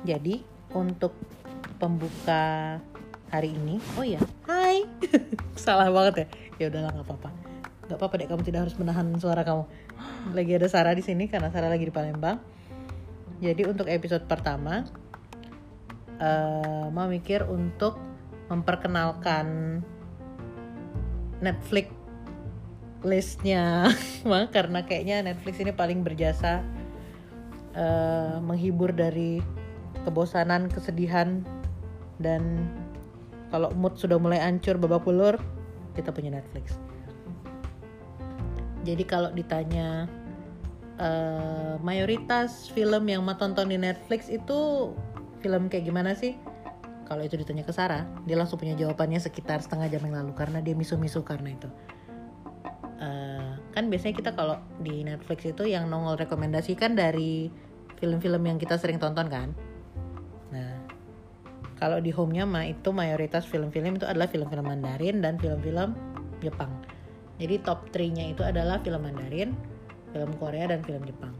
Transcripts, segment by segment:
Jadi untuk pembuka hari ini, oh ya, hai, salah banget ya. Ya udahlah nggak apa-apa, nggak apa-apa deh kamu tidak harus menahan suara kamu. Lagi ada Sarah di sini karena Sarah lagi di Palembang. Jadi untuk episode pertama, uh, mau mikir untuk memperkenalkan Netflix listnya, karena kayaknya Netflix ini paling berjasa uh, menghibur dari kebosanan, kesedihan, dan kalau mood sudah mulai hancur babak belur, kita punya Netflix. Jadi kalau ditanya uh, mayoritas film yang mau tonton di Netflix itu film kayak gimana sih? Kalau itu ditanya ke Sarah, dia langsung punya jawabannya sekitar setengah jam yang lalu karena dia misu-misu karena itu. Uh, kan biasanya kita kalau di Netflix itu yang nongol rekomendasikan dari film-film yang kita sering tonton kan. Kalau di home-nya mah itu mayoritas film-film itu adalah film-film Mandarin dan film-film Jepang. Jadi top 3-nya itu adalah film Mandarin, film Korea dan film Jepang.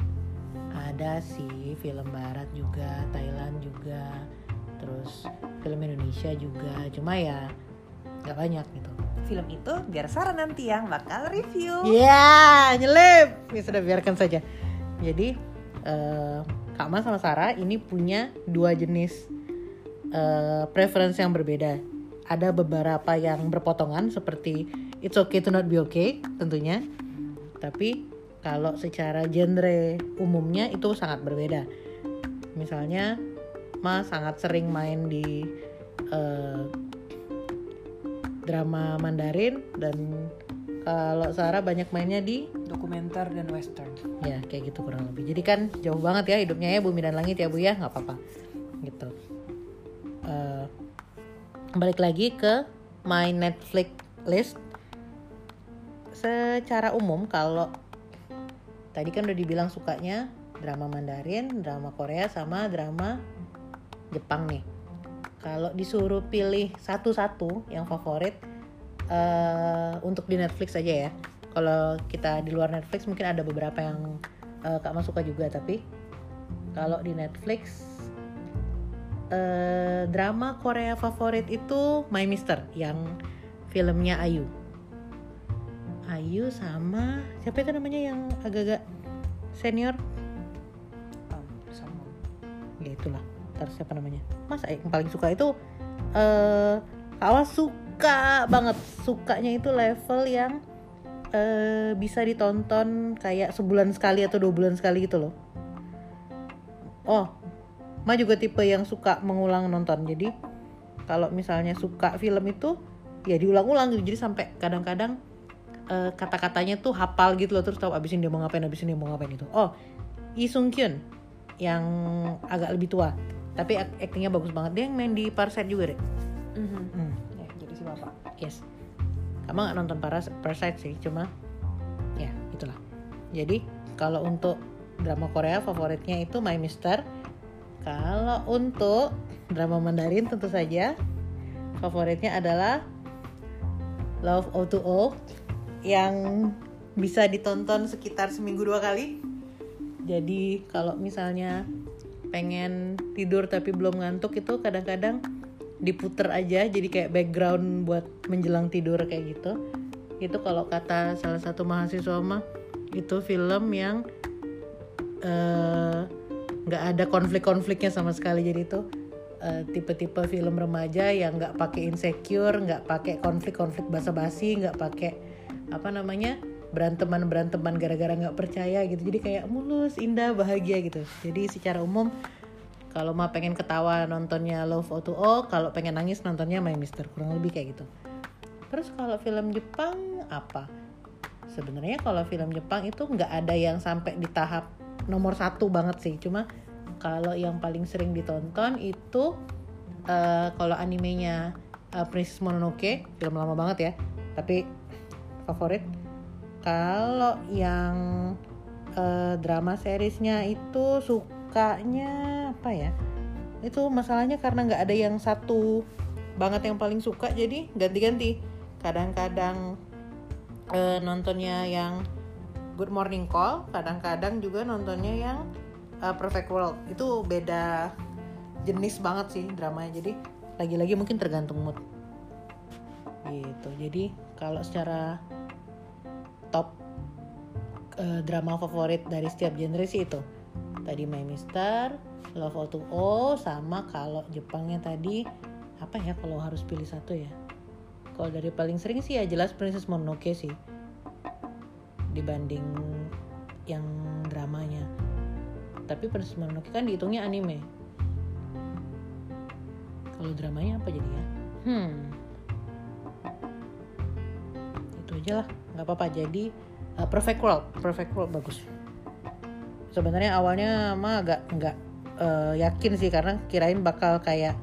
Ada sih film barat juga Thailand juga terus film Indonesia juga. Cuma ya nggak banyak gitu. Film itu biar Sarah nanti yang bakal review. Ya yeah, nyelip. Ya sudah biarkan saja. Jadi uh, Kak Mas sama Sarah ini punya dua jenis uh, preference yang berbeda ada beberapa yang berpotongan seperti it's okay to not be okay tentunya tapi kalau secara genre umumnya itu sangat berbeda. Misalnya, Ma sangat sering main di uh, drama Mandarin dan kalau Sarah banyak mainnya di dokumenter dan western. Ya, kayak gitu kurang lebih. Jadi kan jauh banget ya hidupnya ya bumi dan langit ya Bu ya, nggak apa-apa. Gitu. Uh, balik lagi ke my Netflix list. Secara umum kalau tadi kan udah dibilang sukanya drama Mandarin, drama Korea sama drama Jepang nih. Kalau disuruh pilih satu-satu yang favorit uh, untuk di Netflix aja ya. Kalau kita di luar Netflix mungkin ada beberapa yang uh, Kak Mas suka juga tapi kalau di Netflix uh, drama Korea favorit itu My Mister yang filmnya Ayu. Ayu sama siapa itu namanya yang agak-agak senior? Um, sama. Ya itulah. Terus siapa namanya? Mas yang paling suka itu uh, awas suka banget. Sukanya itu level yang uh, bisa ditonton kayak sebulan sekali atau dua bulan sekali gitu loh. Oh Ma juga tipe yang suka mengulang nonton. Jadi kalau misalnya suka film itu ya diulang-ulang gitu. Jadi sampai kadang-kadang uh, kata-katanya tuh hafal gitu loh terus tahu abisin dia mau ngapain abisin dia mau ngapain itu oh Lee Sung Kyun yang agak lebih tua. Tapi aktingnya bagus banget. Dia yang main di Parasite juga deh mm-hmm. hmm. ya, jadi si bapak. Yes. Kamu nggak nonton Parasite sih cuma ya itulah. Jadi kalau untuk drama Korea favoritnya itu My Mister kalau untuk drama Mandarin tentu saja favoritnya adalah Love O2O yang bisa ditonton sekitar seminggu dua kali. Jadi kalau misalnya pengen tidur tapi belum ngantuk itu kadang-kadang diputer aja jadi kayak background buat menjelang tidur kayak gitu. Itu kalau kata salah satu mahasiswa mah itu film yang eh, nggak ada konflik-konfliknya sama sekali. Jadi itu uh, tipe-tipe film remaja yang nggak pakai insecure, nggak pakai konflik-konflik basa-basi, nggak pakai apa namanya beranteman beranteman gara-gara nggak percaya gitu. Jadi kayak mulus indah bahagia gitu. Jadi secara umum kalau mau pengen ketawa nontonnya Love O2O kalau pengen nangis nontonnya My Mister kurang lebih kayak gitu. Terus kalau film Jepang apa? Sebenarnya kalau film Jepang itu nggak ada yang sampai di tahap nomor satu banget sih. Cuma kalau yang paling sering ditonton itu uh, kalau animenya uh, Princess Mononoke film lama banget ya tapi favorit. Kalau yang uh, drama seriesnya itu sukanya apa ya? Itu masalahnya karena nggak ada yang satu banget yang paling suka jadi ganti-ganti. Kadang-kadang uh, nontonnya yang Good Morning Call kadang-kadang juga nontonnya yang uh, Perfect World. Itu beda jenis banget sih dramanya jadi lagi-lagi mungkin tergantung mood. Gitu jadi kalau secara top eh, drama favorit dari setiap genre sih itu. Tadi My Mister Love O2O sama kalau Jepangnya tadi apa ya kalau harus pilih satu ya? Kalau dari paling sering sih ya jelas Princess Mononoke sih dibanding yang dramanya. Tapi Princess Mononoke kan dihitungnya anime. Kalau dramanya apa jadi ya? Hmm. Itu aja lah nggak apa-apa. Jadi uh, Perfect World. Perfect World bagus. Sebenarnya awalnya mah agak nggak uh, yakin sih. Karena kirain bakal kayak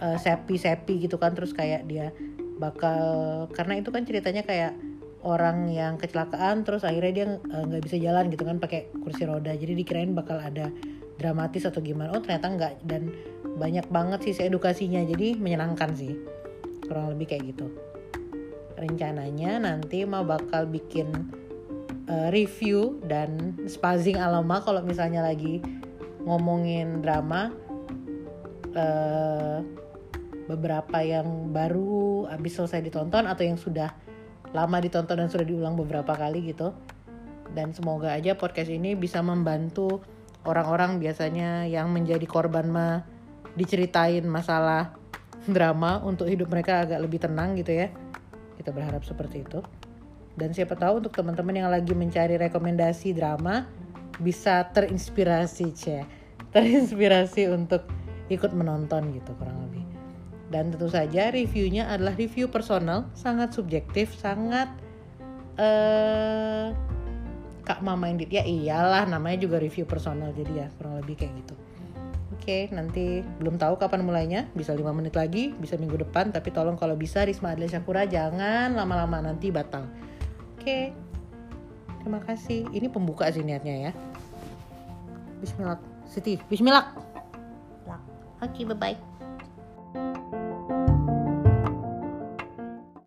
uh, sepi sepi gitu kan. Terus kayak dia bakal karena itu kan ceritanya kayak orang yang kecelakaan terus akhirnya dia eh, nggak uh, bisa jalan gitu kan pakai kursi roda. Jadi dikirain bakal ada dramatis atau gimana. Oh ternyata nggak. Dan banyak banget sih edukasinya. Jadi menyenangkan sih. Kurang lebih kayak gitu. Rencananya nanti mau bakal bikin uh, review dan spazing alama kalau misalnya lagi ngomongin drama. Uh, beberapa yang baru habis selesai ditonton atau yang sudah lama ditonton dan sudah diulang beberapa kali gitu. Dan semoga aja podcast ini bisa membantu orang-orang biasanya yang menjadi korban mah diceritain masalah drama untuk hidup mereka agak lebih tenang gitu ya. Kita berharap seperti itu. Dan siapa tahu untuk teman-teman yang lagi mencari rekomendasi drama bisa terinspirasi cie terinspirasi untuk ikut menonton gitu kurang lebih dan tentu saja reviewnya adalah review personal sangat subjektif sangat uh, kak mama indit ya iyalah namanya juga review personal jadi ya kurang lebih kayak gitu Oke, nanti belum tahu kapan mulainya. Bisa lima menit lagi, bisa minggu depan. Tapi tolong kalau bisa Risma Adlia Syakura jangan lama-lama nanti batal. Oke, terima kasih. Ini pembuka sih niatnya ya. Bismillah, Siti. Bismillah. Oke, bye-bye.